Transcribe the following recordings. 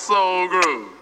soul groove.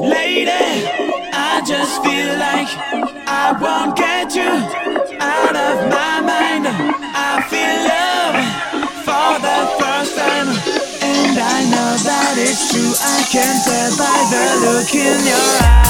Lady, I just feel like I won't get you out of my mind. I feel love for the first time, and I know that it's true. I can tell by the look in your eyes.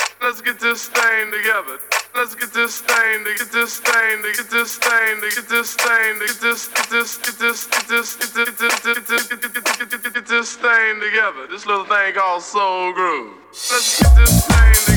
Let's get this thing together. Let's get this thing to get this thing to get this thing to get this thing to get this get this get this get this get this get this thing together. This little thing called soul groove. Let's get this thing.